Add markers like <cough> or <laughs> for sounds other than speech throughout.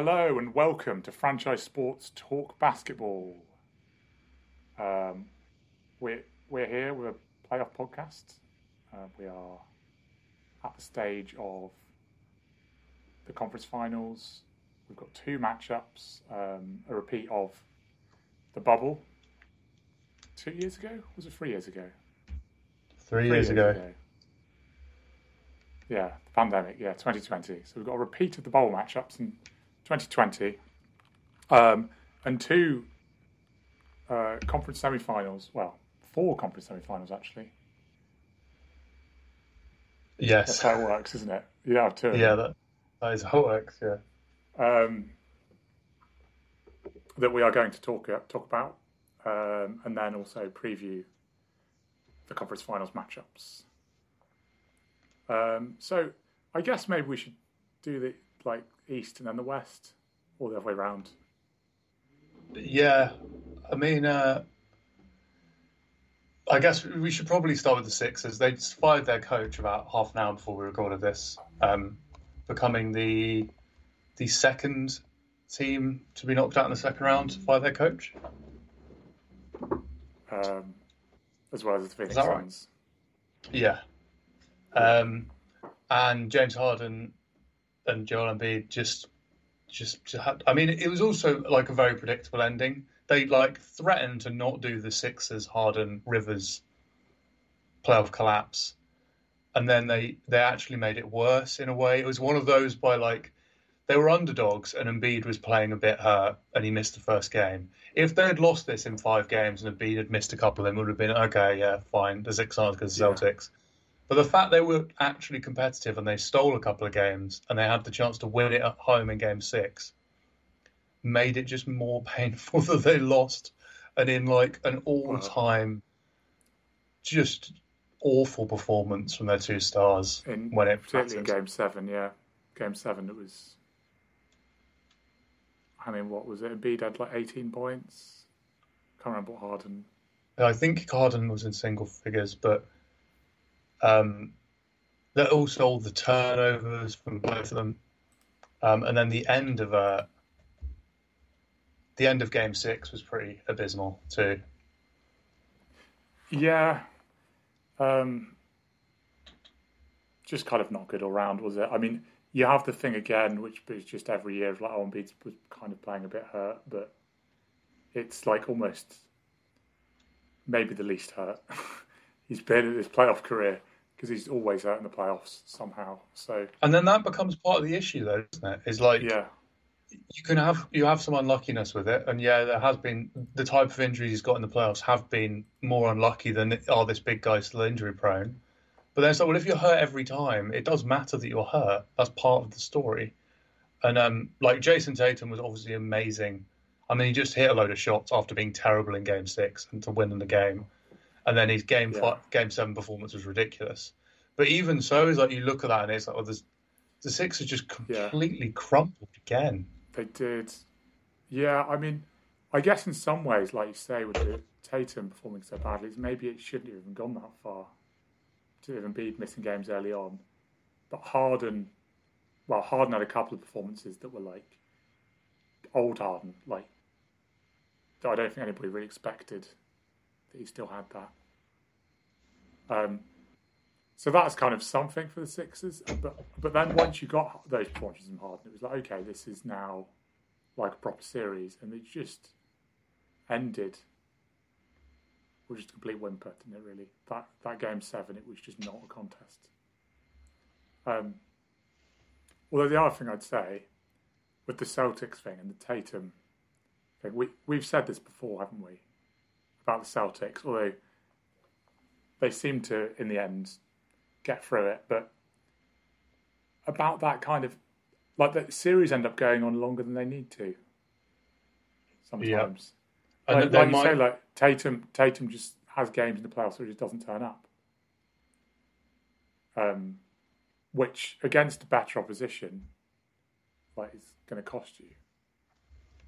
Hello and welcome to Franchise Sports Talk Basketball. Um, we're we're here with a playoff podcast. Uh, we are at the stage of the conference finals. We've got two matchups, um, a repeat of the bubble. Two years ago? Was it three years ago? Three, Three years, years ago. ago. Yeah, the pandemic. Yeah, 2020. So we've got a repeat of the bowl matchups in 2020, um, and two uh, conference semi-finals. Well, four conference semi-finals actually. Yes, that's how it works, isn't it? Yeah, two. Yeah, that, that is how it works. Yeah. Um, that we are going to talk uh, talk about, um, and then also preview the conference finals matchups. Um, so I guess maybe we should do the like East and then the West, or the other way around. Yeah, I mean, uh, I guess we should probably start with the Sixers. They just fired their coach about half an hour before we recorded this, um, becoming the the second team to be knocked out in the second round to fire their coach. Um, as well as the Phoenix Suns. Right? Yeah. Um, and James Harden and Joel Embiid just, just, just had, I mean, it was also like a very predictable ending. They like threatened to not do the Sixers Harden Rivers playoff collapse, and then they they actually made it worse in a way. It was one of those by like they were underdogs and Embiid was playing a bit hurt and he missed the first game. If they had lost this in five games and Embiid had missed a couple of them, it would have been okay, yeah, fine. The six are because yeah. Celtics. But the fact they were actually competitive and they stole a couple of games and they had the chance to win it at home in game six made it just more <laughs> painful that they lost and in like an all time just awful performance from their two stars in, when it particularly in game seven, yeah. Game seven it was I mean, what was it? Embiid had like 18 points. Can't remember what Harden. I think Harden was in single figures, but um, that also all the turnovers from both of them, um, and then the end of uh, the end of Game Six was pretty abysmal too. Yeah, um, just kind of not good all round, was it? I mean, you have the thing again, which is just every year like oh, Embiid was kind of playing a bit hurt, but it's like almost maybe the least hurt <laughs> he's been in his playoff career because he's always out in the playoffs somehow. So and then that becomes part of the issue, though, isn't it? Is like yeah. You can have you have some unluckiness with it, and yeah, there has been the type of injuries he's got in the playoffs have been more unlucky than oh this big guy's still injury prone. But then it's like, well, if you're hurt every time, it does matter that you're hurt. That's part of the story. And um, like Jayson Tatum was obviously amazing. I mean, he just hit a load of shots after being terrible in Game Six and to win in the game, and then his Game yeah. five, Game Seven performance was ridiculous. But even so, it's like you look at that and it's like, oh, well, the Sixers just completely yeah. crumbled again. They did. Yeah, I mean, I guess in some ways, like you say, with the Tatum performing so badly, maybe it shouldn't have even gone that far to even be missing games early on. But Harden, well, Harden had a couple of performances that were like old Harden, like I don't think anybody really expected that he still had that. Um, so that's kind of something for the Sixers. But but then once you got those performances from Harden, it was like okay, this is now like a proper series, and it just ended was just a complete whimper, didn't it? Really, that that game seven, it was just not a contest. Um, although the other thing I'd say with the Celtics thing and the Tatum thing, we we've said this before, haven't we? About the Celtics, although they seem to, in the end, get through it, but about that kind of like the series end up going on longer than they need to. Sometimes. Like, like might... you say, like Tatum, Tatum just has games in the playoffs he just doesn't turn up. Um, which against a better opposition, like is going to cost you.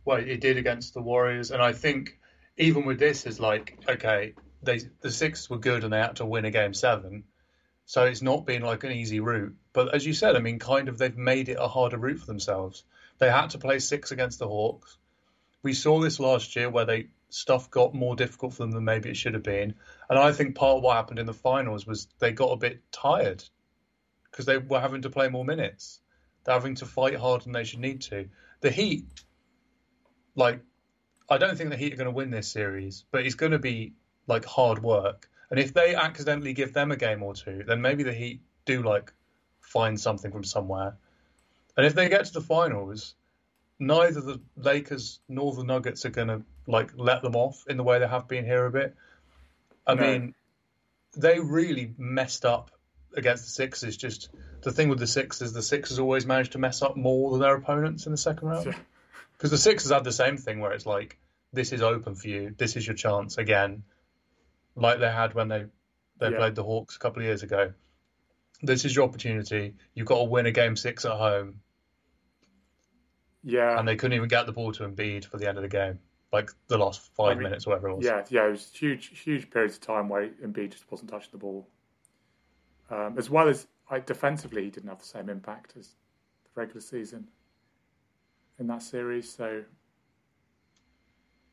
Well, it did against the Warriors, and I think even with this is like okay, they the Sixers were good and they had to win a game seven, So it's not been like an easy route. But as you said, I mean, kind of they've made it a harder route for themselves. They had to play six against the Hawks. We saw this last year where they stuff got more difficult for them than maybe it should have been. And I think part of what happened in the finals was they got a bit tired because they were having to play more minutes. They're having to fight harder than they should need to. The Heat, like, I don't think the Heat are going to win this series, but it's going to be like hard work. And if they accidentally give them a game or two, then maybe the Heat do like find something from somewhere. And if they get to the finals, neither the Lakers nor the Nuggets are going to like let them off in the way they have been here a bit. I no. mean, they really messed up against the Sixers. Just the thing with the Sixers, the Sixers always manage to mess up more than their opponents in the second round. Because the Sixers had the same thing where it's like, this is open for you. This is your chance again, like they had when they they yeah. played the Hawks a couple of years ago. This is your opportunity. You've got to win a game six at home. Yeah. And they couldn't even get the ball to Embiid for the end of the game, like the last five I mean, minutes whatever it was. Yeah, yeah, it was huge, huge periods of time where Embiid just wasn't touching the ball. Um, as well as like, defensively, he didn't have the same impact as the regular season in that series. So,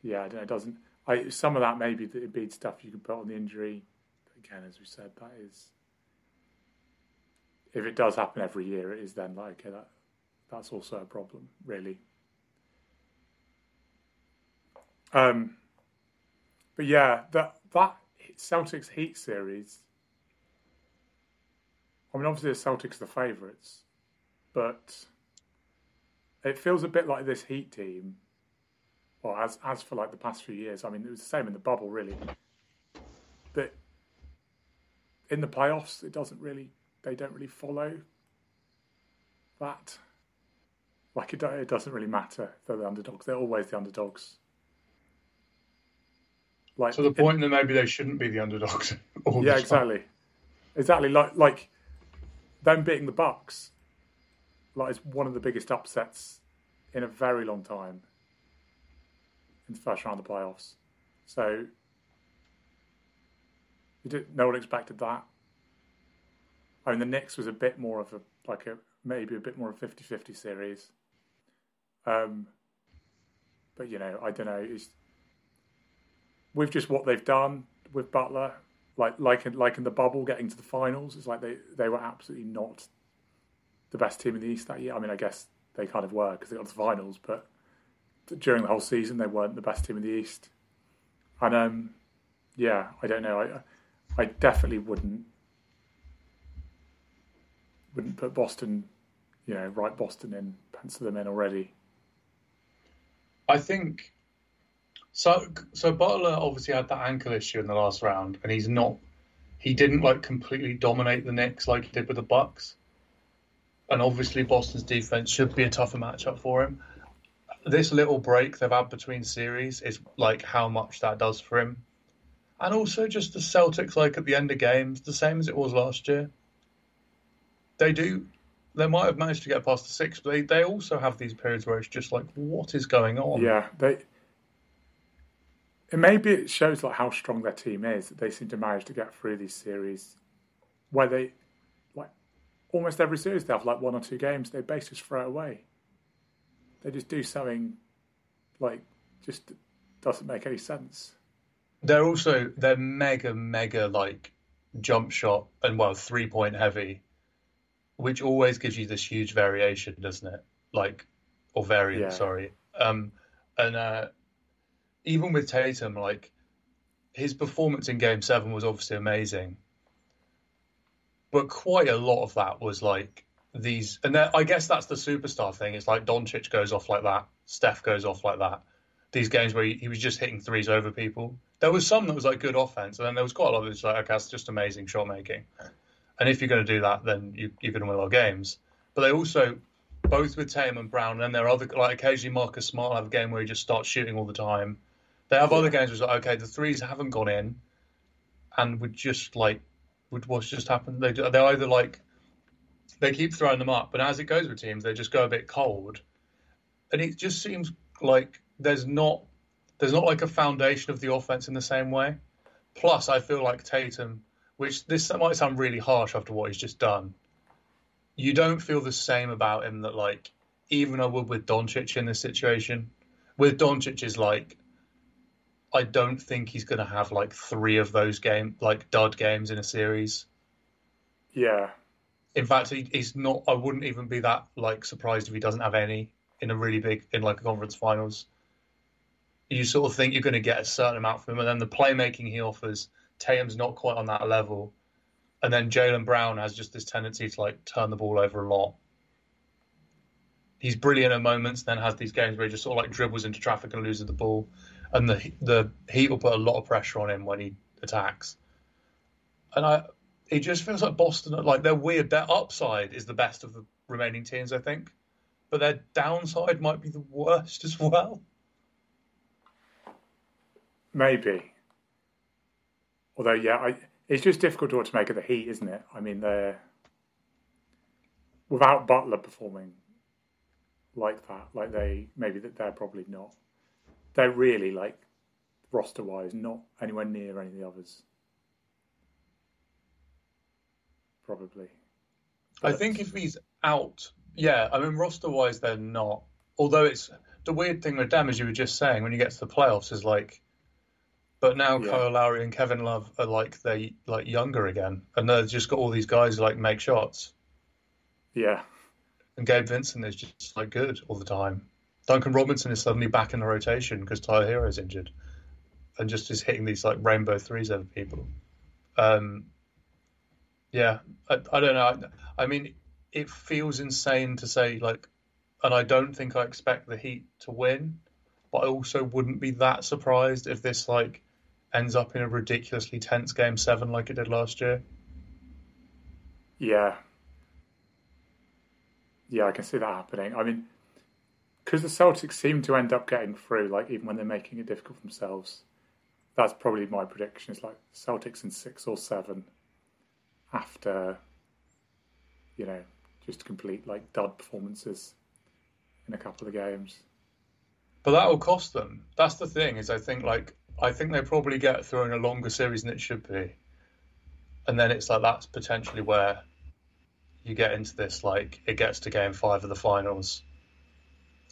yeah, it doesn't. I, some of that maybe the Embiid stuff you can put on the injury. Again, as we said, that is if it does happen every year, it is then like okay, that that's also a problem, really. Um, but yeah, that that Celtics Heat series. I mean, obviously the Celtics are the favourites, but it feels a bit like this Heat team. Well, as as for like the past few years, I mean, it was the same in the bubble, really. But in the playoffs, it doesn't really. They don't really follow that like it, it doesn't really matter. They're the underdogs. They're always the underdogs. Like to the point in, that maybe they shouldn't be the underdogs. <laughs> yeah, the exactly, exactly. Like like them beating the Bucks, like it's one of the biggest upsets in a very long time in the first round of the playoffs. So no one expected that. I mean, the Knicks was a bit more of a like a maybe a bit more of a 50-50 series. Um, but you know, I don't know. It's, with just what they've done with Butler, like like in, like in the bubble, getting to the finals, it's like they they were absolutely not the best team in the East that year. I mean, I guess they kind of were because they got to the finals, but during the whole season, they weren't the best team in the East. And um, yeah, I don't know. I I definitely wouldn't wouldn't put Boston, you know, write Boston in, pencil them in already. I think so. So Butler obviously had that ankle issue in the last round, and he's not. He didn't like completely dominate the Knicks like he did with the Bucks. And obviously, Boston's defense should be a tougher matchup for him. This little break they've had between series is like how much that does for him. And also, just the Celtics, like at the end of games, the same as it was last year. They do they might have managed to get past the six, but they, they also have these periods where it's just like, what is going on? Yeah, they. Maybe it shows like how strong their team is that they seem to manage to get through these series, where they, almost every series they have like one or two games they basically just throw it away. They just do something, like, just doesn't make any sense. They're also they're mega mega like jump shot and well three point heavy which always gives you this huge variation, doesn't it? Like, or variant, yeah. sorry. Um, and uh, even with Tatum, like his performance in Game Seven was obviously amazing, but quite a lot of that was like these, and I guess that's the superstar thing. It's like Doncic goes off like that, Steph goes off like that. These games where he, he was just hitting threes over people. There was some that was like good offense, and then there was quite a lot of it's like, okay, that's just amazing shot making. And if you're going to do that, then you, are going to win a lot of games. But they also, both with Tatum and Brown, and then there are other, like occasionally Marcus Smart have a game where he just starts shooting all the time. They have other games where it's like, okay, the threes haven't gone in, and we're just like, would what's just happened? They they either like, they keep throwing them up, but as it goes with teams, they just go a bit cold, and it just seems like there's not there's not like a foundation of the offense in the same way. Plus, I feel like Tatum which this might sound really harsh after what he's just done. You don't feel the same about him that like even I would with Doncic in this situation. With Doncic is like I don't think he's going to have like three of those game like dud games in a series. Yeah. In fact, he, he's not. I wouldn't even be that like surprised if he doesn't have any in a really big in like a conference finals. You sort of think you're going to get a certain amount from him, and then the playmaking he offers, Tatum's not quite on that level, and then Jaylen Brown has just this tendency to like turn the ball over a lot. He's brilliant at moments, then has these games where he just sort of like dribbles into traffic and loses the ball and the the Heat will put a lot of pressure on him when he attacks. And I, it just feels like Boston, like their weird, their upside is the best of the remaining teams, I think, but their downside might be the worst <laughs> as well. Maybe. Although, yeah, I, it's just difficult to make of the Heat, isn't it? I mean, they're without Butler performing like that, like they maybe that they're probably not they're really like roster wise not anywhere near any of the others. Probably. But... I think if he's out, yeah, I mean roster wise they're not. Although it's the weird thing with them, as you were just saying, when you get to the playoffs, is like, but now yeah. Kyle Lowry and Kevin Love are like they like younger again, and they've just got all these guys who like make shots. Yeah. And Gabe Vincent is just like good all the time. Duncan Robinson is suddenly back in the rotation because Tyler Herro is injured, and just is hitting these like rainbow threes over people. Um, yeah, I, I don't know. I, I mean, it feels insane to say like, and I don't think I expect the Heat to win, but I also wouldn't be that surprised if this like ends up in a ridiculously tense game seven like it did last year. Yeah. Yeah, I can see that happening. I mean, because the Celtics seem to end up getting through, like even when they're making it difficult for themselves. That's probably my prediction. It's like Celtics in six or seven after, you know, just complete like dud performances in a couple of games. But that will cost them. That's the thing. Is I think like I think they probably get through in a longer series than it should be, and then it's like that's potentially where you get into this like it gets to game five of the finals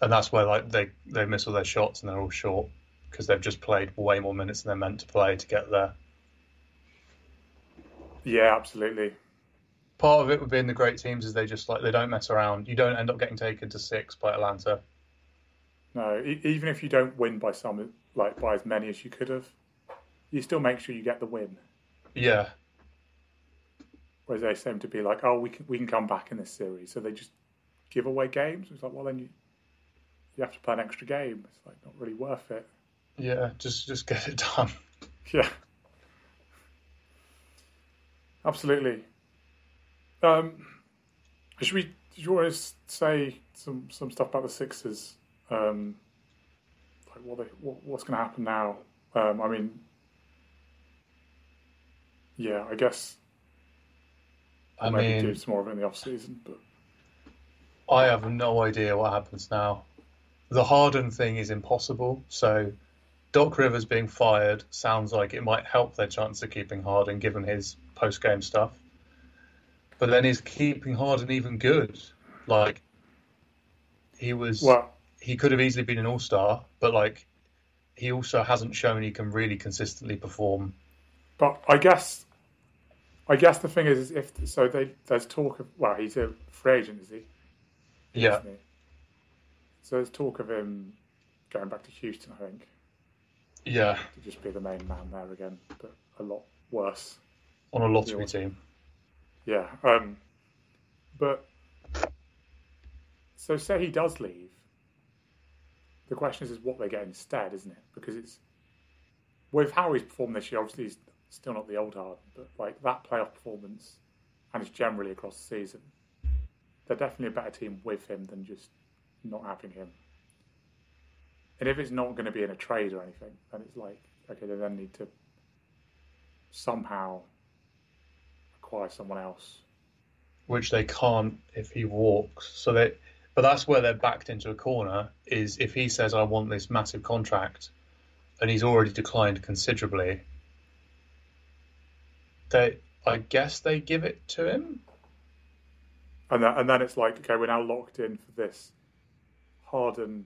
and that's where like they they miss all their shots and they're all short because they've just played way more minutes than they're meant to play to get there. Yeah, absolutely. Part of it with being the great teams is they just like they don't mess around. You don't end up getting taken to six by Atlanta. No, e- even if you don't win by some like by as many as you could have, you still make sure you get the win. Yeah. Whereas they seem to be like, oh, we can we can come back in this series, so they just give away games. It's like, well, then you you have to play an extra game. It's like not really worth it. Yeah, just just get it done. <laughs> Yeah, absolutely. Um, should we? Do you want to say some some stuff about the Sixers? Um, like what, they, what what's going to happen now? Um, I mean, yeah, I guess. I maybe mean, do some more of it in the off season, but I have no idea what happens now the Harden thing is impossible. So Doc Rivers being fired sounds like it might help their chance of keeping Harden given his post game stuff. But then is keeping Harden even good? Like he was well, he could have easily been an all star, but like he also hasn't shown he can really consistently perform. But I guess I guess the thing is if so they there's talk of well, he's a free agent, is he? Yeah. So there's talk of him going back to Houston, I think. Yeah. To just be the main man there again, but a lot worse. On a lottery team. Yeah. Um, but so say he does leave. The question is, is what they get instead, isn't it? Because it's with how he's performed this year. Obviously, he's still not the old Harden, but like that playoff performance, and it's generally across the season. They're definitely a better team with him than just not having him. And if it's not going to be in a trade or anything, then it's like, okay, they then need to somehow acquire someone else. Which they can't if he walks. So they, but that's where they're backed into a corner. Is if he says, "I want this massive contract," and he's already declined considerably. They, I guess they give it to him. And then, and then it's like, okay, we're now locked in for this Harden.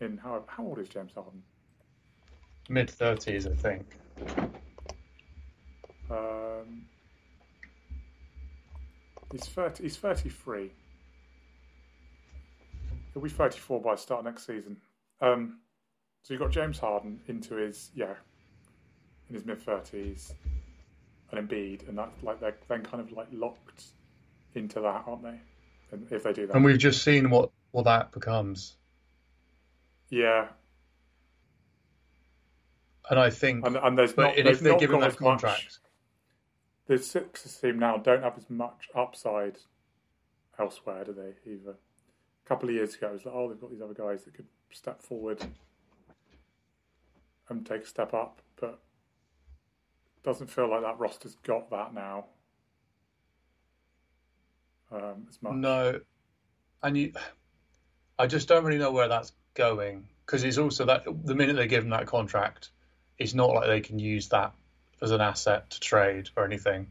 In how how old is James Harden? Mid thirties, I think. Um, he's thirty. He's thirty-three. He'll be thirty-four by the start of next season. Um, so you've got James Harden into his yeah, in his mid thirties, and Embiid, and that like they're then kind of like locked into that, aren't they? And if they do that, And we've just seen what what that becomes. yeah, And I think, and and there's but not, there's if they not given that much- contract, the Sixers team now don't have as much upside elsewhere, do they? Either a couple of years ago, it was like, oh, they've got these other guys that could step forward and take a step up, but it doesn't feel like that roster's got that now um, as much. no, and you, I just don't really know where that's going because it's also that the minute they give him that contract, it's not like they can use that as an asset to trade or anything.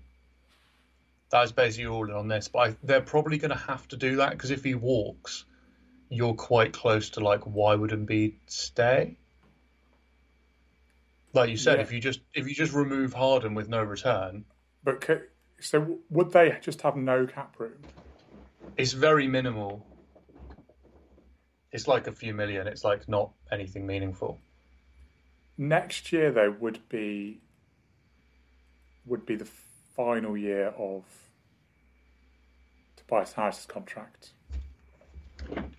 That's basically all in on this, but I, they're probably going to have to do that because if he walks, you're quite close to like why would Embiid stay? Like you said, Yeah. if you just if you just remove Harden with no return, But ca so would they just have no cap room? it's very minimal. It's like a few million. It's like not anything meaningful. Next year, though, would be would be the final year of Tobias Harris's contract.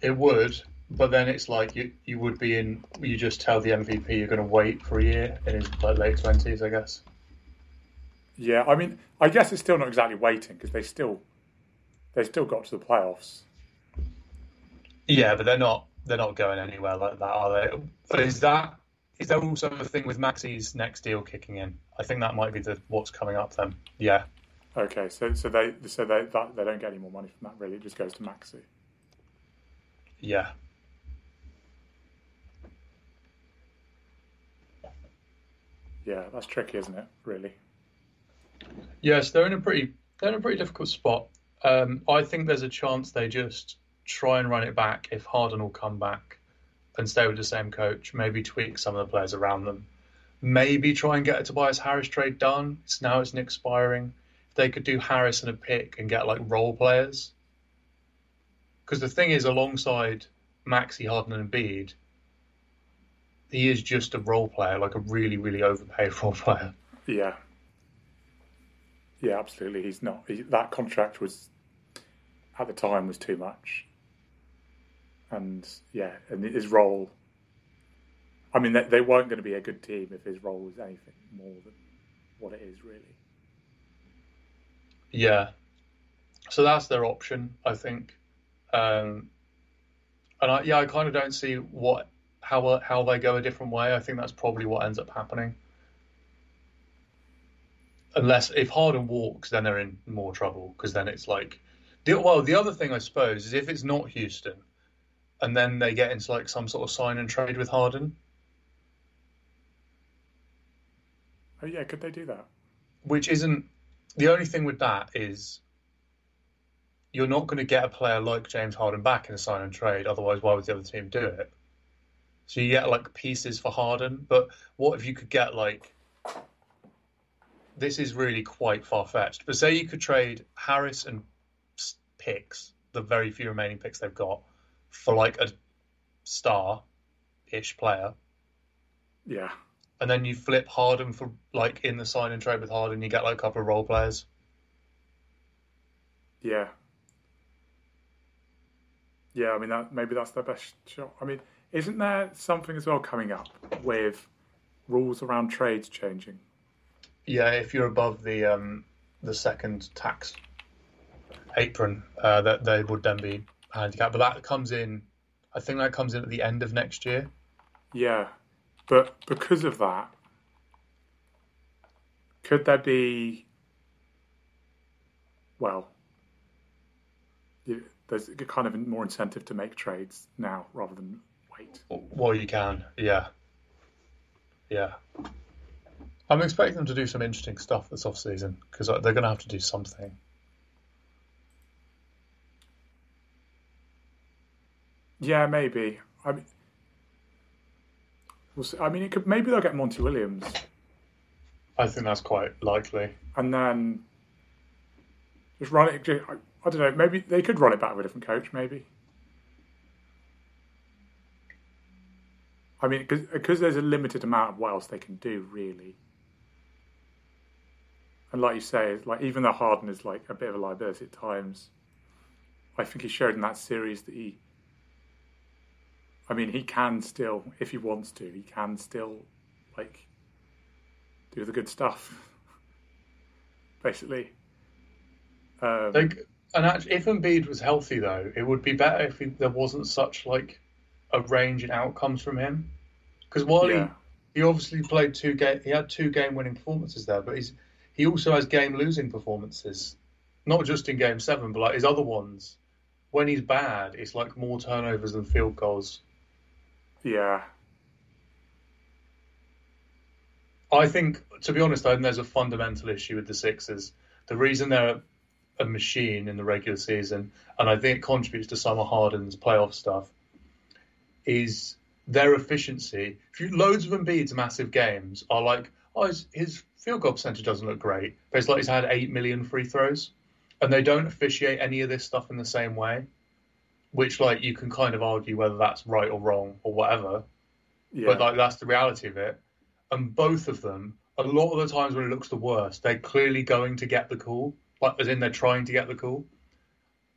It would, but then it's like you you would be in. You just tell the MVP you're going to wait for a year in his like late twenties, I guess. Yeah, I mean, I guess it's still not exactly waiting because they still they still got to the playoffs. Yeah, but they're not they're not going anywhere like that, are they? But is that is there also a thing with Maxey's next deal kicking in? I think that might be the what's coming up then. Yeah, Okay, so so they so they that, they don't get any more money from that. Really, it just goes to Maxey. yeah. Yeah, that's tricky, isn't it? Really. Yes, they're in a pretty they're in a pretty difficult spot. Um, I think there's a chance they just try and run it back if Harden will come back and stay with the same coach. Maybe tweak some of the players around them. Maybe try and get a Tobias Harris trade done. It's now it's an expiring. If they could do Harris and a pick and get like role players. Because the thing is, alongside Maxey Harden and Embiid, he is just a role player, like a really, really overpaid <laughs> role player. Yeah. Yeah, absolutely. He's not. He, that contract was at the time was too much, and yeah, and his role. I mean, they, they weren't going to be a good team if his role was anything more than what it is, really. Yeah. So that's their option, I think. Um, and I, yeah, I kind of don't see what how how they go a different way. I think that's probably what ends up happening. Unless if Harden walks, then they're in more trouble because then it's like, the, well, the other thing I suppose is if it's not Houston, and then they get into like some sort of sign and trade with Harden, Oh yeah, could they do that? which isn't the only thing with that is you're not going to get a player like James Harden back in a sign and trade. Otherwise, why would the other team do it? So you get like pieces for Harden, but what if you could get like this is really quite far fetched. But say you could trade Harris and picks, the very few remaining picks they've got, for like a star ish player, Yeah, and then you flip Harden for like in the sign and trade with Harden, you get like a couple of role players. yeah, yeah. I mean, that maybe that's their best shot. I mean, isn't there something as well coming up with rules around trades changing? Yeah, if you're above the um, the second tax apron, uh, that they would then be handicapped. But that comes in, I think that comes in at the end of next year. Yeah, but because of that, could there be? Well, you, there's kind of more incentive to make trades now rather than wait. Well, you can, yeah, yeah. I'm expecting them to do some interesting stuff this off season because uh, they're going to have to do something. Yeah, maybe. I mean, we'll see. I mean, it could maybe they'll get Monty Williams, I think that's quite likely. and then just run it. I, I don't know. Maybe they could run it back with a different coach. Maybe. I mean, because there's a limited amount of what else they can do, really. And like you say, like even though Harden is like a bit of a liability at times, I think he showed in that series that he. I mean, he can still, if he wants to, he can still, like, do the good stuff. <laughs> Basically. Um, Like, and actually, if Embiid was healthy, though, it would be better if he, there wasn't such like a range in outcomes from him. Because while yeah, he, he obviously played two game, he had two game-winning performances there, but he's he also has game-losing performances, not just in Game Seven, but like his other ones. When he's bad, it's like more turnovers than field goals. Yeah, I think, to be honest, I think there's a fundamental issue with the Sixers. The reason they're a machine in the regular season, and I think it contributes to some of Harden's playoff stuff, is their efficiency. If you loads of Embiid's massive games are like, oh, his, his field goal percentage doesn't look great, but it's like he's had eight million free throws, and they don't officiate any of this stuff in the same way, which like you can kind of argue whether that's right or wrong or whatever yeah. but like that's the reality of it. And both of them, a lot of the times when it looks the worst, they're clearly going to get the call, like as in they're trying to get the call,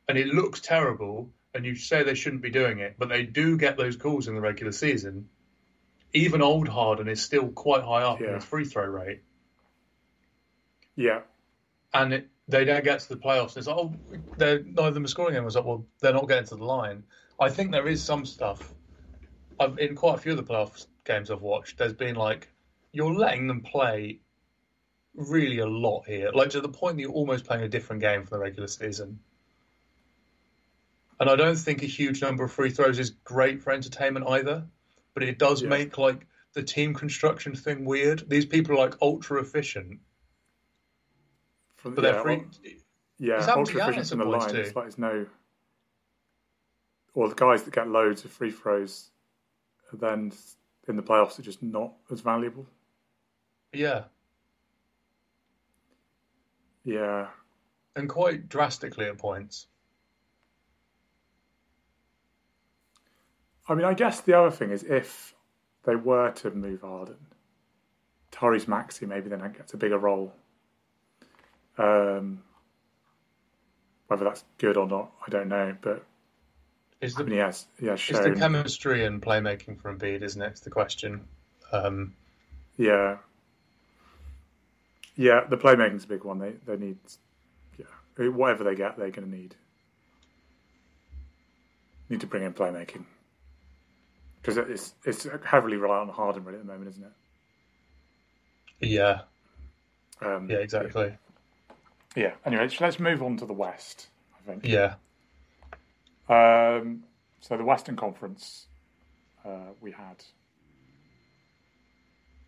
and it looks terrible. And you say they shouldn't be doing it, but they do get those calls in the regular season. Even old Harden is still quite high up in Yeah. his free throw rate, yeah, and it, they don't get to the playoffs. It's like, oh, they're neither of them are scoring. And it was like, well, they're not getting to the line. I think there is some stuff. I've, in quite a few of the playoff games I've watched, there's been like you're letting them play really a lot here, like to the point that you're almost playing a different game from the regular season. And I don't think a huge number of free throws is great for entertainment either, but it does Yeah. make like the team construction thing weird. These people are like ultra efficient, From, but yeah, they're free. well, yeah, It's ultra Giannis efficient from the at line. too. It's like there's no, or the guys that get loads of free throws, then in the playoffs are just not as valuable. Yeah, Yeah, and quite drastically at points. I mean, I guess the other thing is if they were to move Harden, Tyrese Maxey maybe then gets a bigger role. Um, whether that's good or not, I don't know. But Is I the mean, he has, he has It's the chemistry and playmaking from Embiid, isn't it? It's the question. Um, Yeah. Yeah, the playmaking's a big one. They they need yeah. Whatever they get, they're gonna need need to bring in playmaking. Because it's it's heavily reliant on Harden really at the moment, isn't it? yeah, Um, yeah, exactly. Yeah. Anyway, so let's move on to the West. I think. Yeah, Um, so the Western Conference, uh, we had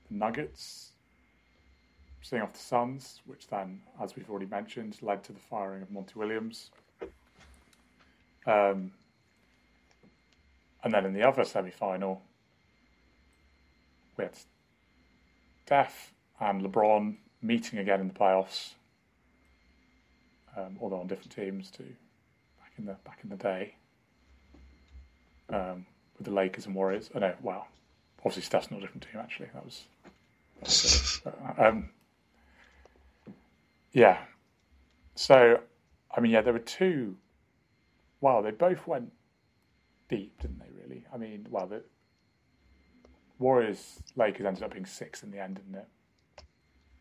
the Nuggets seeing off the Suns, which then, as we've already mentioned, led to the firing of Monty Williams. Um, and then in the other semi-final, we had Steph and LeBron meeting again in the playoffs, um, although on different teams too back in the back in the day um, with the Lakers and Warriors. I know. Well, obviously Steph's not a different team. Actually, that was. Was. But, um, yeah. So, I mean, yeah, there were two. Wow, they both went deep, didn't they? Really? I mean, well, the Warriors Lakers ended up being six in the end, didn't it?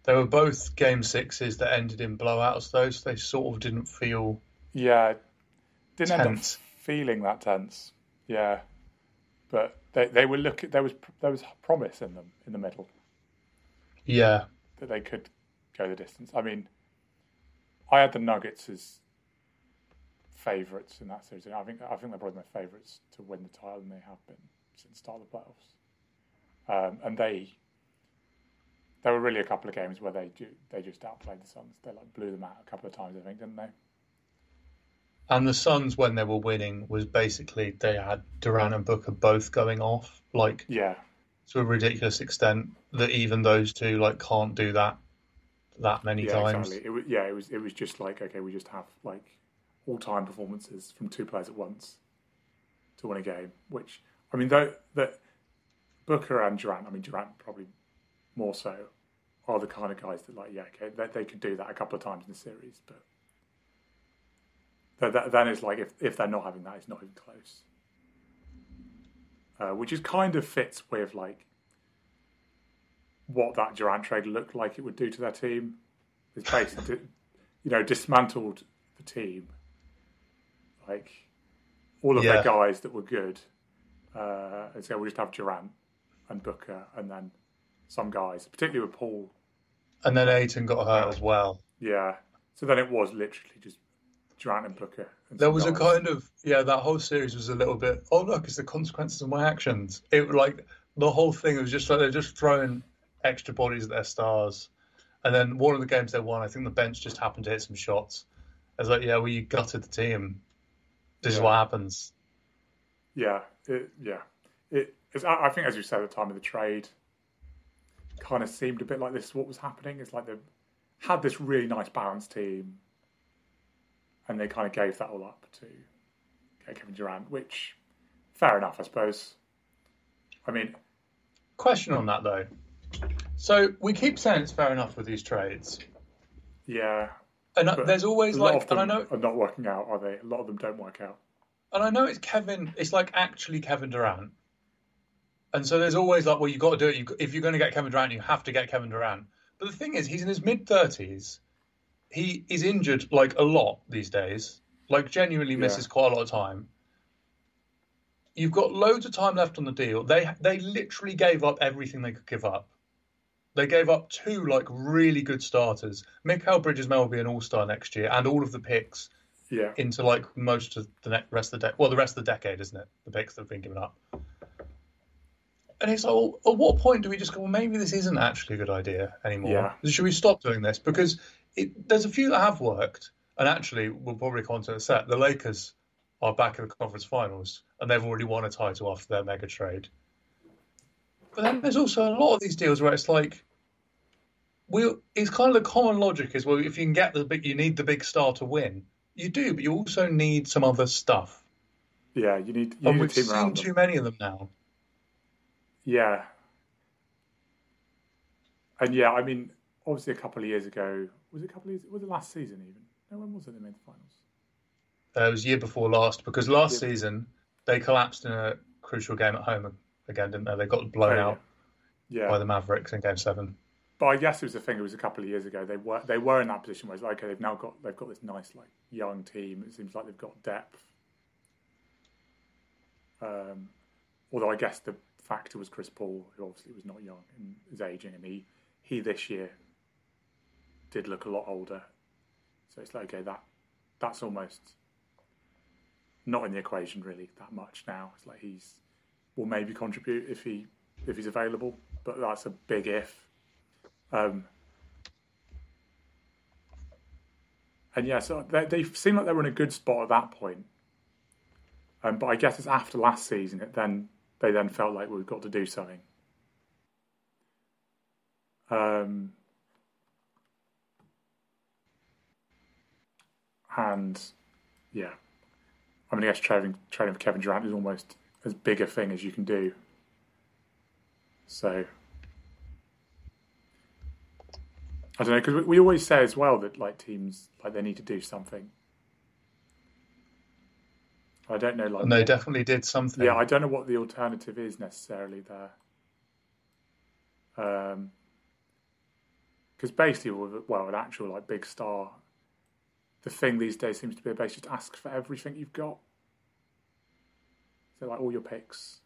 They were both game sixes that ended in blowouts. Those they sort of didn't feel. Yeah, didn't end up feeling that tense. Yeah, but they they were looking. There was there was promise in them in the middle Yeah, that they could go the distance. I mean, I had the Nuggets as favourites in that series. and I think I think they're probably my favourites to win the title, and they have been since the start of the playoffs. Um, and they there were really a couple of games where they ju- they just outplayed the Suns. They like blew them out a couple of times, I think, didn't they? And the Suns, when they were winning, was basically they had Durant and Booker both going off, like Yeah, to a ridiculous extent that even those two like can't do that that many yeah, times. exactly. It was yeah, it was it was just like okay, we just have like all time performances from two players at once to win a game. Which I mean, though that Booker and Durant, I mean Durant probably more so, are the kind of guys that like yeah, okay, they, they could do that a couple of times in the series, but. That, that, then it's like if, if they're not having that, it's not even close. Uh, which is kind of fits with like what that Durant trade looked like it would do to their team. It's basically, you know, dismantled the team. Like all of Yeah. their guys that were good, uh, and so we just have Durant and Booker, and then some guys, particularly with Paul. And then Ayton got hurt as well. Yeah, so then it was literally just Durant and Booker. And There was a kind of yeah, that whole series was a little bit. Oh look, it's the consequences of my actions. It like the whole thing was just like they're just throwing extra bodies at their stars, and then one of the games they won, I think the bench just happened to hit some shots. I was like, yeah, well, you gutted the team. This is what happens. Yeah, it, yeah. It, I think, as you said at the time of the trade, kind of seemed a bit like this is what was happening. It's like they had this really nice balanced team, and they kind of gave that all up to get Kevin Durant, which fair enough, I suppose. I mean, Question on that though. So we keep saying it's fair enough with these trades, yeah, and uh, there's always like, and I know, are not working out, are they? A lot of them don't work out. and I know it's Kevin. It's like actually Kevin Durant, and so there's always like, well, you've got to do it. If you're going to get Kevin Durant, you have to get Kevin Durant. But the thing is, he's in his mid thirties. He is injured like a lot these days. Like genuinely misses quite a lot of time. You've got loads of time left on the deal. They they literally gave up everything they could give up. They gave up two like really good starters. Mikal Bridges may well be an all star next year, and all of the picks Yeah, into like most of the rest of the decade. Well, the rest of the decade, isn't it? The picks that have been given up. And it's like, well, at what point do we just go? Well, maybe this isn't actually a good idea anymore. Should we stop doing this? Because it, there's a few that have worked, and actually, we'll probably come to a set. The Lakers are back in the conference finals, and they've already won a title after their mega trade. But then there's also a lot of these deals where it's like, we it's kind of the common logic is well, if you can get the big, you need the big star to win. You do, but you also need some other stuff. yeah. You need you And need we've seen too many of them now. Yeah. And yeah, I mean, obviously a couple of years ago, was it a couple of years, was it last season even? No, when was it they made the finals? Uh, it was year before last because last Yeah. season they collapsed in a crucial game at home again, didn't they? They got blown Oh, yeah. out Yeah. by the Mavericks in Game Seven. But I guess it was the thing, it was a couple of years ago. They were they were in that position where it's like, okay, they've now got they've got this nice like young team. It seems like they've got depth. Um, although I guess the factor was Chris Paul, who obviously was not young and is aging, and he he this year did look a lot older. So it's like okay, that that's almost not in the equation really that much now. It's like he's will maybe contribute if he if he's available, but that's a big if. Um, and yeah, so they, they seem like they were in a good spot at that point. Um, but I guess it's after last season. It then they then felt like we've got to do something. Um, and yeah, I mean, I guess trading trading for Kevin Durant is almost as big a thing as you can do. So I don't know because we, we always say as well that like teams like they need to do something. I don't know, like And they definitely did something. yeah, I don't know what the alternative is necessarily there. Um, because basically, well, an actual like big star, the thing these days seems to be basically just ask for everything you've got. So like all your picks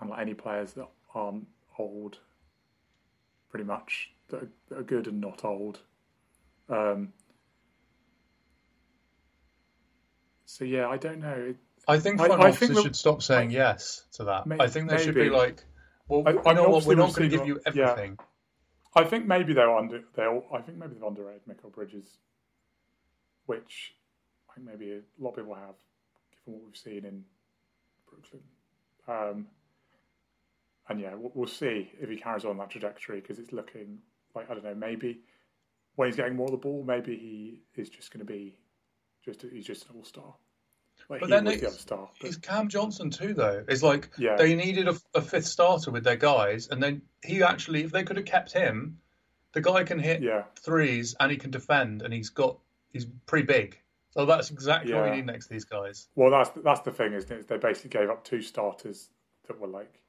and like any players that aren't old, pretty much that are, that are good and not old. Um, so yeah, I don't know. It, I think I- front I offices think should stop saying yes to that. May- I think they should be like, well, I- you I know what, we're not going to give you what- yeah. everything. I think maybe they're under. They I think maybe they've underrated Mikal Bridges, which I think maybe a lot of people have, given what we've seen in Brooklyn. Um, and yeah, we'll, we'll see if he carries on that trajectory because it's looking like I don't know. Maybe when he's getting more of the ball, maybe he is just going to be just he's just an all star. Like but then the other star. But... He's Cam Johnson too, though. It's like yeah. they needed a, a, fifth starter with their guys, and then he actually, if they could have kept him, the guy can hit yeah. threes and he can defend, and he's got he's pretty big. So that's exactly yeah. what we need next to these guys. Well, that's that's the thing, isn't it? They basically gave up two starters that were like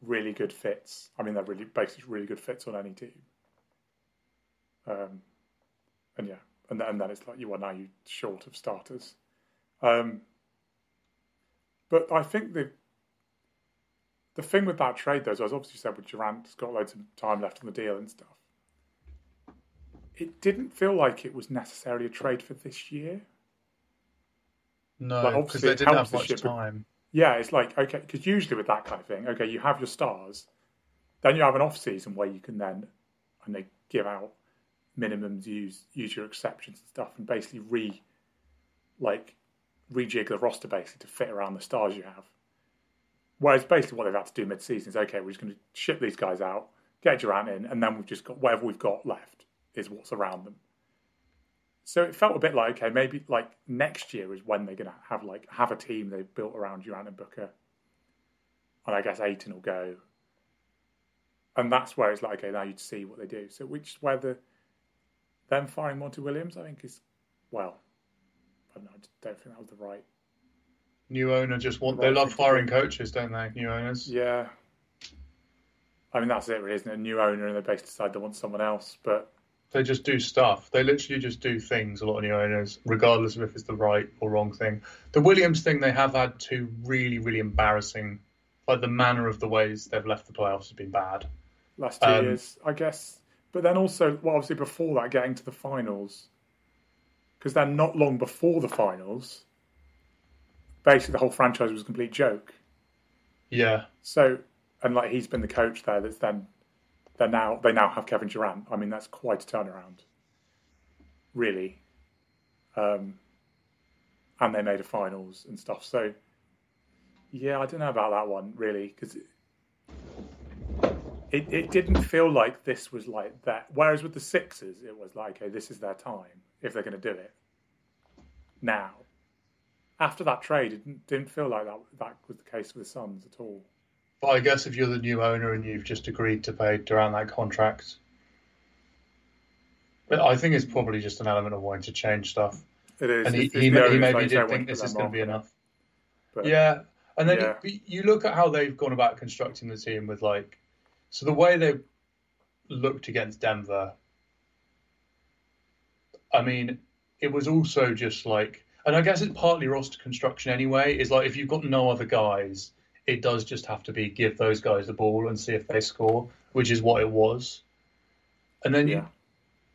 really good fits. I mean, they're really basically really good fits on any team. Um, and yeah, and then, and then it's like you are now you short of starters. Um, but I think the the thing with that trade, though, as I was obviously said with Durant's got loads of time left on the deal and stuff. It didn't feel like it was necessarily a trade for this year. No, like they didn't have much year, time. Yeah, it's like okay, because usually with that kind of thing, okay, you have your stars, then you have an off season where you can then and they give out minimums, use use your exceptions and stuff, and basically re like rejig the roster basically to fit around the stars you have. Whereas basically what they've had to do mid season is okay, we're just going to ship these guys out, get Durant in, and then we've just got whatever we've got left is what's around them. So it felt a bit like okay, maybe like next year is when they're going to have like have a team they've built around Durant and Booker, and I guess Ayton will go, and that's where it's like okay, now you'd see what they do. So which whether them firing Monty Williams, I think is well, I don't, know, I don't think that was the right. New owner just want the right they love firing coaches, don't they? New owners. Yeah. I mean that's it, really, isn't it? A new owner, and they basically decide they want someone else, but they just do stuff. They literally just do things. A lot of new owners, regardless of if it's the right or wrong thing. The Williams thing, they have had two really, really embarrassing. Like the manner of the ways they've left the playoffs has been bad. Last two um, years, I guess. But then also, well, obviously before that, getting to the finals, because then not long before the finals, basically the whole franchise was a complete joke. Yeah. So, and like he's been the coach there. That's then They're now they now have Kevin Durant. I mean, that's quite a turnaround, really. Um, and they made a finals and stuff. So, yeah, I don't know about that one really because it, it, didn't feel like this was like that. Whereas with the Sixers, it was like, okay, this is their time if they're going to do it. Now, after that trade, it didn't, didn't feel like that that was the case with the Suns at all. But I guess if you're the new owner and you've just agreed to pay Durant that contract, but I think it's probably just an element of wanting to change stuff. It is. And he, he, he maybe didn't think this is going to be enough. But, yeah, and then yeah. You, you look at how they've gone about constructing the team with like, so the way they looked against Denver. I mean, it was also just like, and I guess it's partly roster construction anyway. Is like if you've got no other guys, it does just have to be give those guys the ball and see if they score, which is what it was. And then yeah. you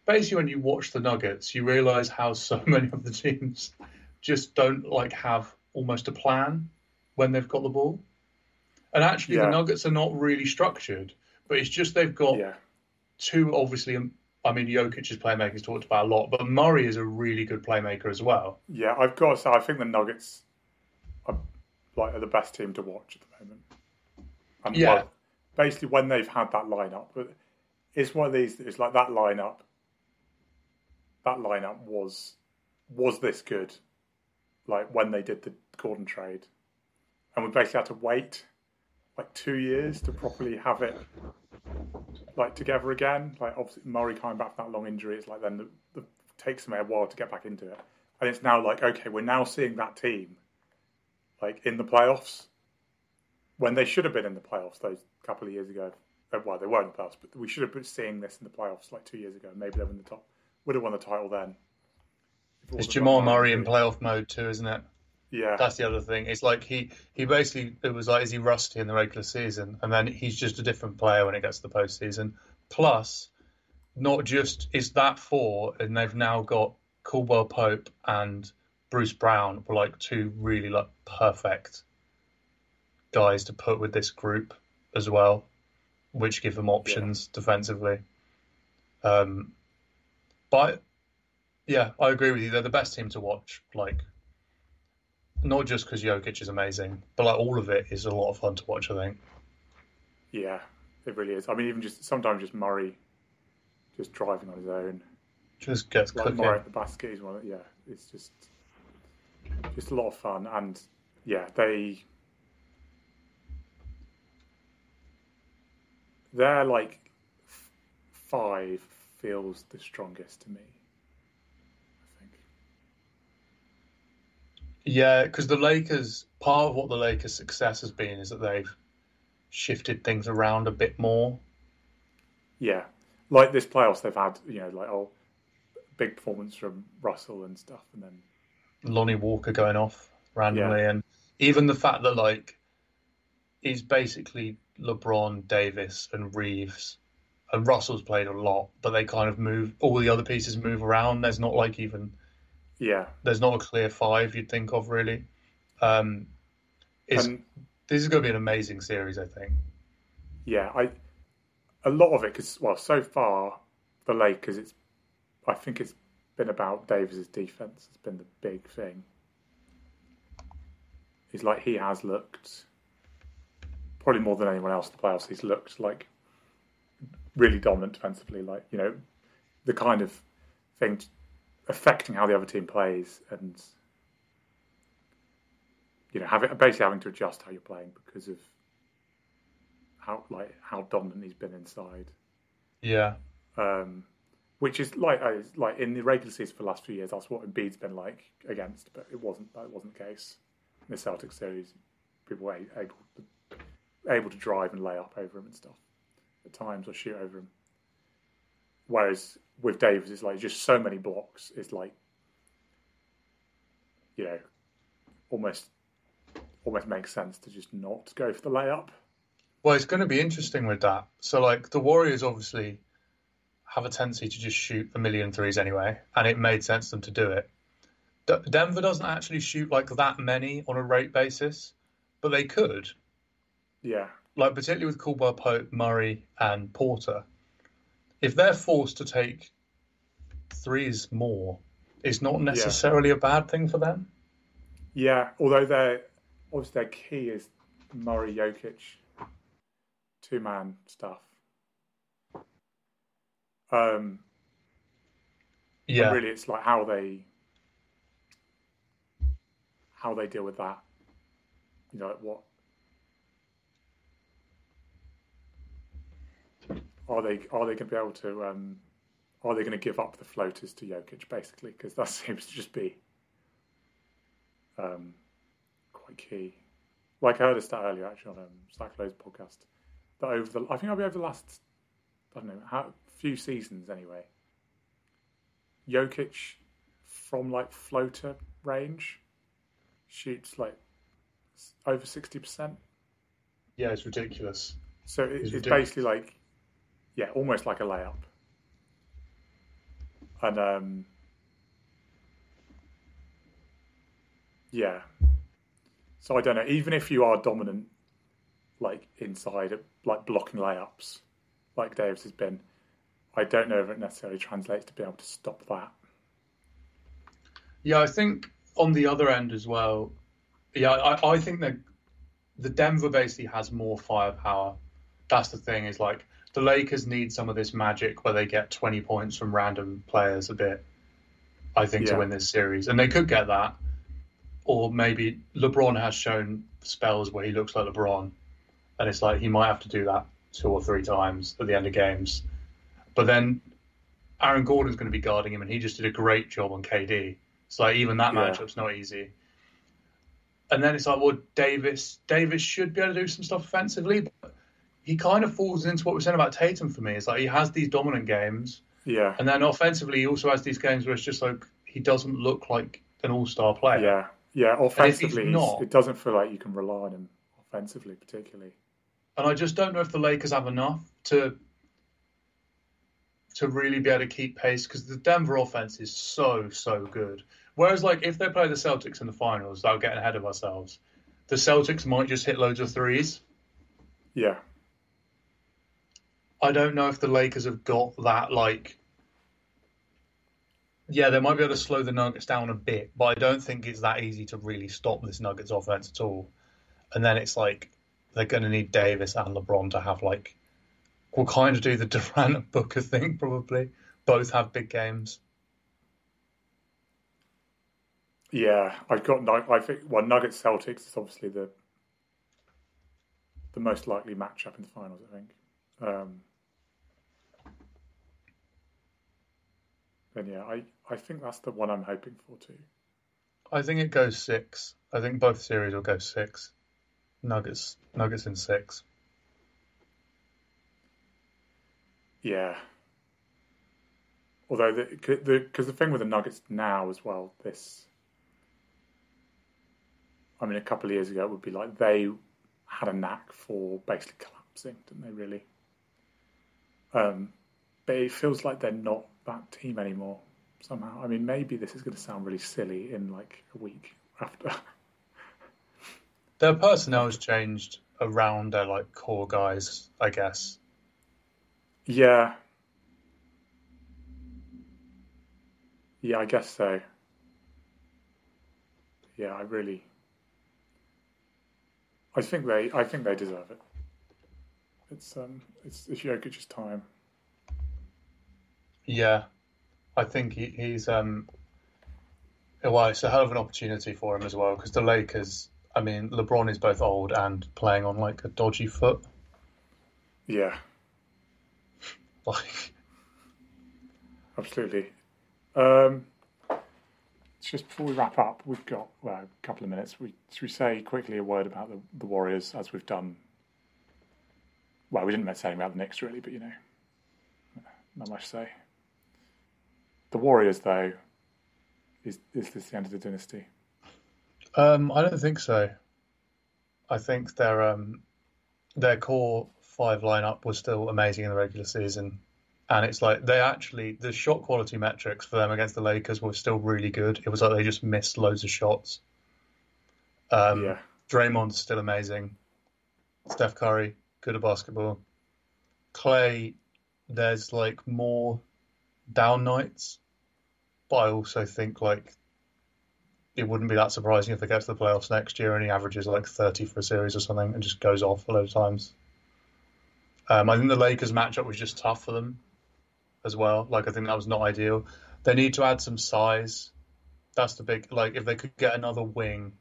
basically when you watch the Nuggets, you realize how so <laughs> many of the teams just don't like have almost a plan when they've got the ball. And actually, yeah. the Nuggets are not really structured, but it's just they've got yeah. two obviously. Um, I mean, Jokic's playmakers talked about a lot, but Murray is a really good playmaker as well. Yeah, I've got to say, I think the Nuggets are like are the best team to watch at the moment. And yeah. Like, basically, when they've had that lineup, but it's one of these. It's like that lineup. That lineup was was this good, like when they did the Gordon trade, and we basically had to wait like two years to properly have it like together again. Like obviously Murray coming back from that long injury, it's like then the, the takes them a while to get back into it, and it's now like okay, we're now seeing that team like in the playoffs when they should have been in the playoffs those couple of years ago. Uh, well, they were in the playoffs, but we should have been seeing this in the playoffs like two years ago. Maybe they were in the top. Would have won the title then. It's Jamal Murray in playoff mode too, isn't it? Yeah, that's the other thing. It's like he he basically it was like is he rusty in the regular season, and then he's just a different player when it gets to the postseason. Plus, not just is that four, and they've now got Caldwell Pope and Bruce Brown were like two really like perfect guys to put with this group as well, which give them options yeah. defensively. Um, but yeah, I agree with you. They're the best team to watch. Like, not just because Jokic is amazing, but like all of it is a lot of fun to watch. I think. Yeah, it really is. I mean, even just sometimes just Murray, just driving on his own, Just gets like cooking. Murray at the basket is one. of- Yeah, it's just just a lot of fun, and yeah, they they're like f- five feels the strongest to me. I think. Yeah, because the Lakers, part of what the Lakers' success has been is that they've shifted things around a bit more. Yeah, like this playoffs, they've had you know like oh, big performance from Russell and stuff, and then Lonnie Walker going off randomly, and even the fact that like he's basically LeBron, Davis, and Reaves, and Russell's played a lot, but they kind of move. All the other pieces move around. There's not like even yeah, there's not a clear five you'd think of really. Um, it's, and this is going to be an amazing series, I think. yeah, I a lot of it because well, so far the Lakers, it's I think it's been about Davis's defense. It's been the big thing. He's like he has looked probably more than anyone else in the playoffs. He's looked like really dominant defensively, like you know the kind of thing affecting how the other team plays and you know having basically having to adjust how you're playing because of how like how dominant he's been inside. Yeah, Um, which is like uh, like in the regular season for the last few years, that's what Embiid's been like against, but it wasn't that wasn't the case in the Celtics series. People were able to, able to drive and lay up over him and stuff at times or shoot over him. Whereas with Davis, it's like just so many blocks. It's like you know almost almost makes sense to just not go for the layup. Well, it's going to be interesting with that. So, like, the Warriors obviously have a tendency to just shoot a million threes anyway, and it made sense to them to do it. D- Denver doesn't actually shoot like that many on a rate basis, but they could. Yeah, Like, particularly with Caldwell Pope, Murray, and Porter. If they're forced to take threes more, it's not necessarily a bad thing for them. Yeah, although their obviously their key is Murray Jokic two man stuff. Um, Yeah. really, it's like how they how they deal with that. You know, like what are they are they going to be able to um, are they going to give up the floaters to Jokic basically because that <laughs> seems to just be um, quite key. Like I heard a stat earlier actually on um, Zach Lowe's podcast that over the I think I'll be over the last I don't know how few seasons anyway. Jokic from like floater range shoots like over sixty percent. Yeah, it's ridiculous. So it, It's it's ridiculous. basically like yeah, almost like a layup. And um, yeah. So I don't know. Even if you are dominant, like inside, like blocking layups, like Davis has been, I don't know if it necessarily translates to be able to stop that. Yeah, I think on the other end as well. Yeah, I, I think that the Denver basically has more firepower. That's the thing is like the Lakers need some of this magic where they get 20 points from random players a bit. I think to win this series, and they could get that, or maybe LeBron has shown spells where he looks like LeBron, and it's like he might have to do that two or three times at the end of games. But then Aaron Gordon's going to be guarding him, and he just did a great job on KD. It's like even that Yeah. matchup's not easy. And then it's like, well, Davis, Davis should be able to do some stuff offensively, but he kind of falls into what we're saying about Tatum for me. It's like he has these dominant games, Yeah, and then offensively, he also has these games where it's just like he doesn't look like an all-star player. yeah, yeah. Offensively, not- it doesn't feel like you can rely on him offensively, particularly. And I just don't know if the Lakers have enough to to really be able to keep pace because the Denver offense is so so good. Whereas, like, if they play the Celtics in the finals, they'll get ahead of ourselves, the Celtics might just hit loads of threes. Yeah, I don't know if the Lakers have got that like. Yeah, they might be able to slow the Nuggets down a bit, but I don't think it's that easy to really stop this Nuggets offense at all. And then it's like they're going to need Davis and LeBron to have like, we'll kind of do the <laughs> Durant Booker thing probably. Both have big games. Yeah, I've got. I think well, Nuggets Celtics is obviously the the most likely matchup in the finals. I think. Um, and yeah, I, I think that's the one I'm hoping for too. I think it goes six. I think both series will go six. Nuggets, Nuggets in six. Yeah. Although the because the, the thing with the Nuggets now as well, this. I mean, a couple of years ago, it would be like they had a knack for basically collapsing, didn't they? Really. Um, but it feels like they're not that team anymore somehow. I mean, maybe this is going to sound really silly in like a week after. Their personnel has changed around their like core guys, I guess. Yeah. Yeah, I guess so. Yeah, I really. I think they. I think they deserve it. It's um. It's it's Jokic's time. Yeah, I think he, he's um. Well, it's a hell of an opportunity for him as well because the Lakers I mean, LeBron is both old and playing on like a dodgy foot. Yeah. <laughs> like. Absolutely. Um, just before we wrap up, we've got well, a couple of minutes. We, should we say quickly a word about the, the Warriors as we've done? Well, we didn't say anything about the Knicks really, but you know, not much to say. The Warriors, though, is is this the end of the dynasty? Um, I don't think so. I think their um, their core five lineup was still amazing in the regular season, and it's like they actually the shot quality metrics for them against the Lakers were still really good. It was like they just missed loads of shots. Um, yeah. Draymond's still amazing. Steph Curry, good at basketball. Clay, there's like more down nights, but I also think like it wouldn't be that surprising if they get to the playoffs next year and he averages like 30 for a series or something and just goes off a lot of times. Um, I think the Lakers matchup was just tough for them as well. Like, I think that was not ideal. They need to add some size. That's the big, like, if they could get another wing,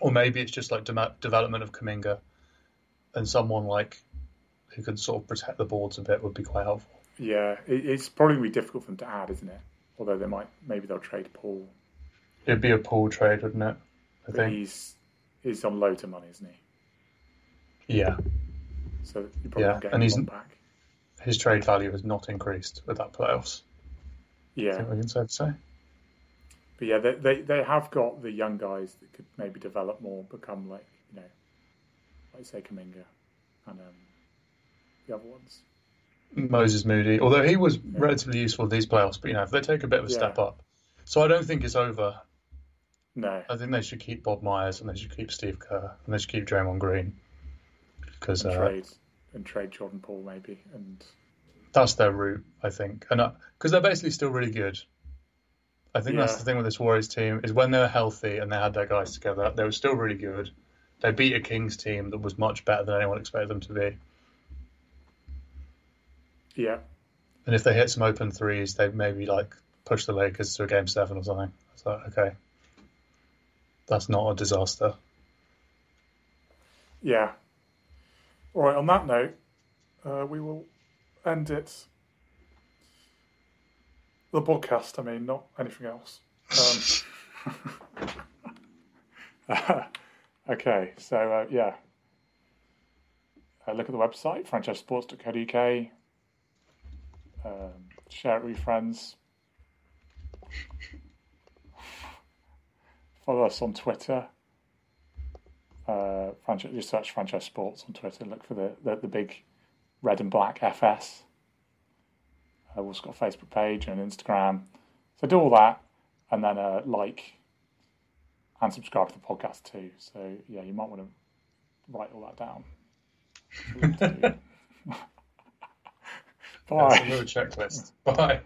or maybe it's just like de- development of Kuminga and someone like who can sort of protect the boards a bit would be quite helpful. Yeah, it's probably going to be difficult for them to add, isn't it? Although they might, maybe they'll trade Poole It'd be a Poole trade, wouldn't it? I think he's he's on loads of money, isn't he? Yeah. So you probably yeah, and he's back. His trade value has not increased with that playoffs. Yeah, I think we can say say. But yeah, they, they they have got the young guys that could maybe develop more, become like you know, like say Kuminga and um, the other ones. Moses Moody, although he was relatively useful in these playoffs, but you know, if they take a bit of a yeah. step up, so I don't think it's over. No. I think they should keep Bob Myers and they should keep Steve Kerr and they should keep Draymond Green. Because and, uh, trade, and trade Jordan Poole maybe and that's their route, I think, and because uh, they're basically still really good. I think yeah. that's the thing with this Warriors team is when they were healthy and they had their guys together, they were still really good. They beat a Kings team that was much better than anyone expected them to be. Yeah. And if they hit some open threes, they maybe like push the Lakers to a game seven or something. So okay, that's not a disaster. Yeah. All right. On that note, uh, we will end it. The podcast. I mean, not anything else. Um, <laughs> okay. So uh, yeah. Uh, look at the website franchisesports.co.uk. Um, share it with your friends. Follow us on Twitter. Uh, franchise, just search Franchise Sports on Twitter. Look for the, the, the big red and black FS. Uh, we've also got a Facebook page and Instagram. So do all that and then uh, like and subscribe to the podcast too. So yeah, you might want to write all that down. Bye. That's a little checklist. Bye.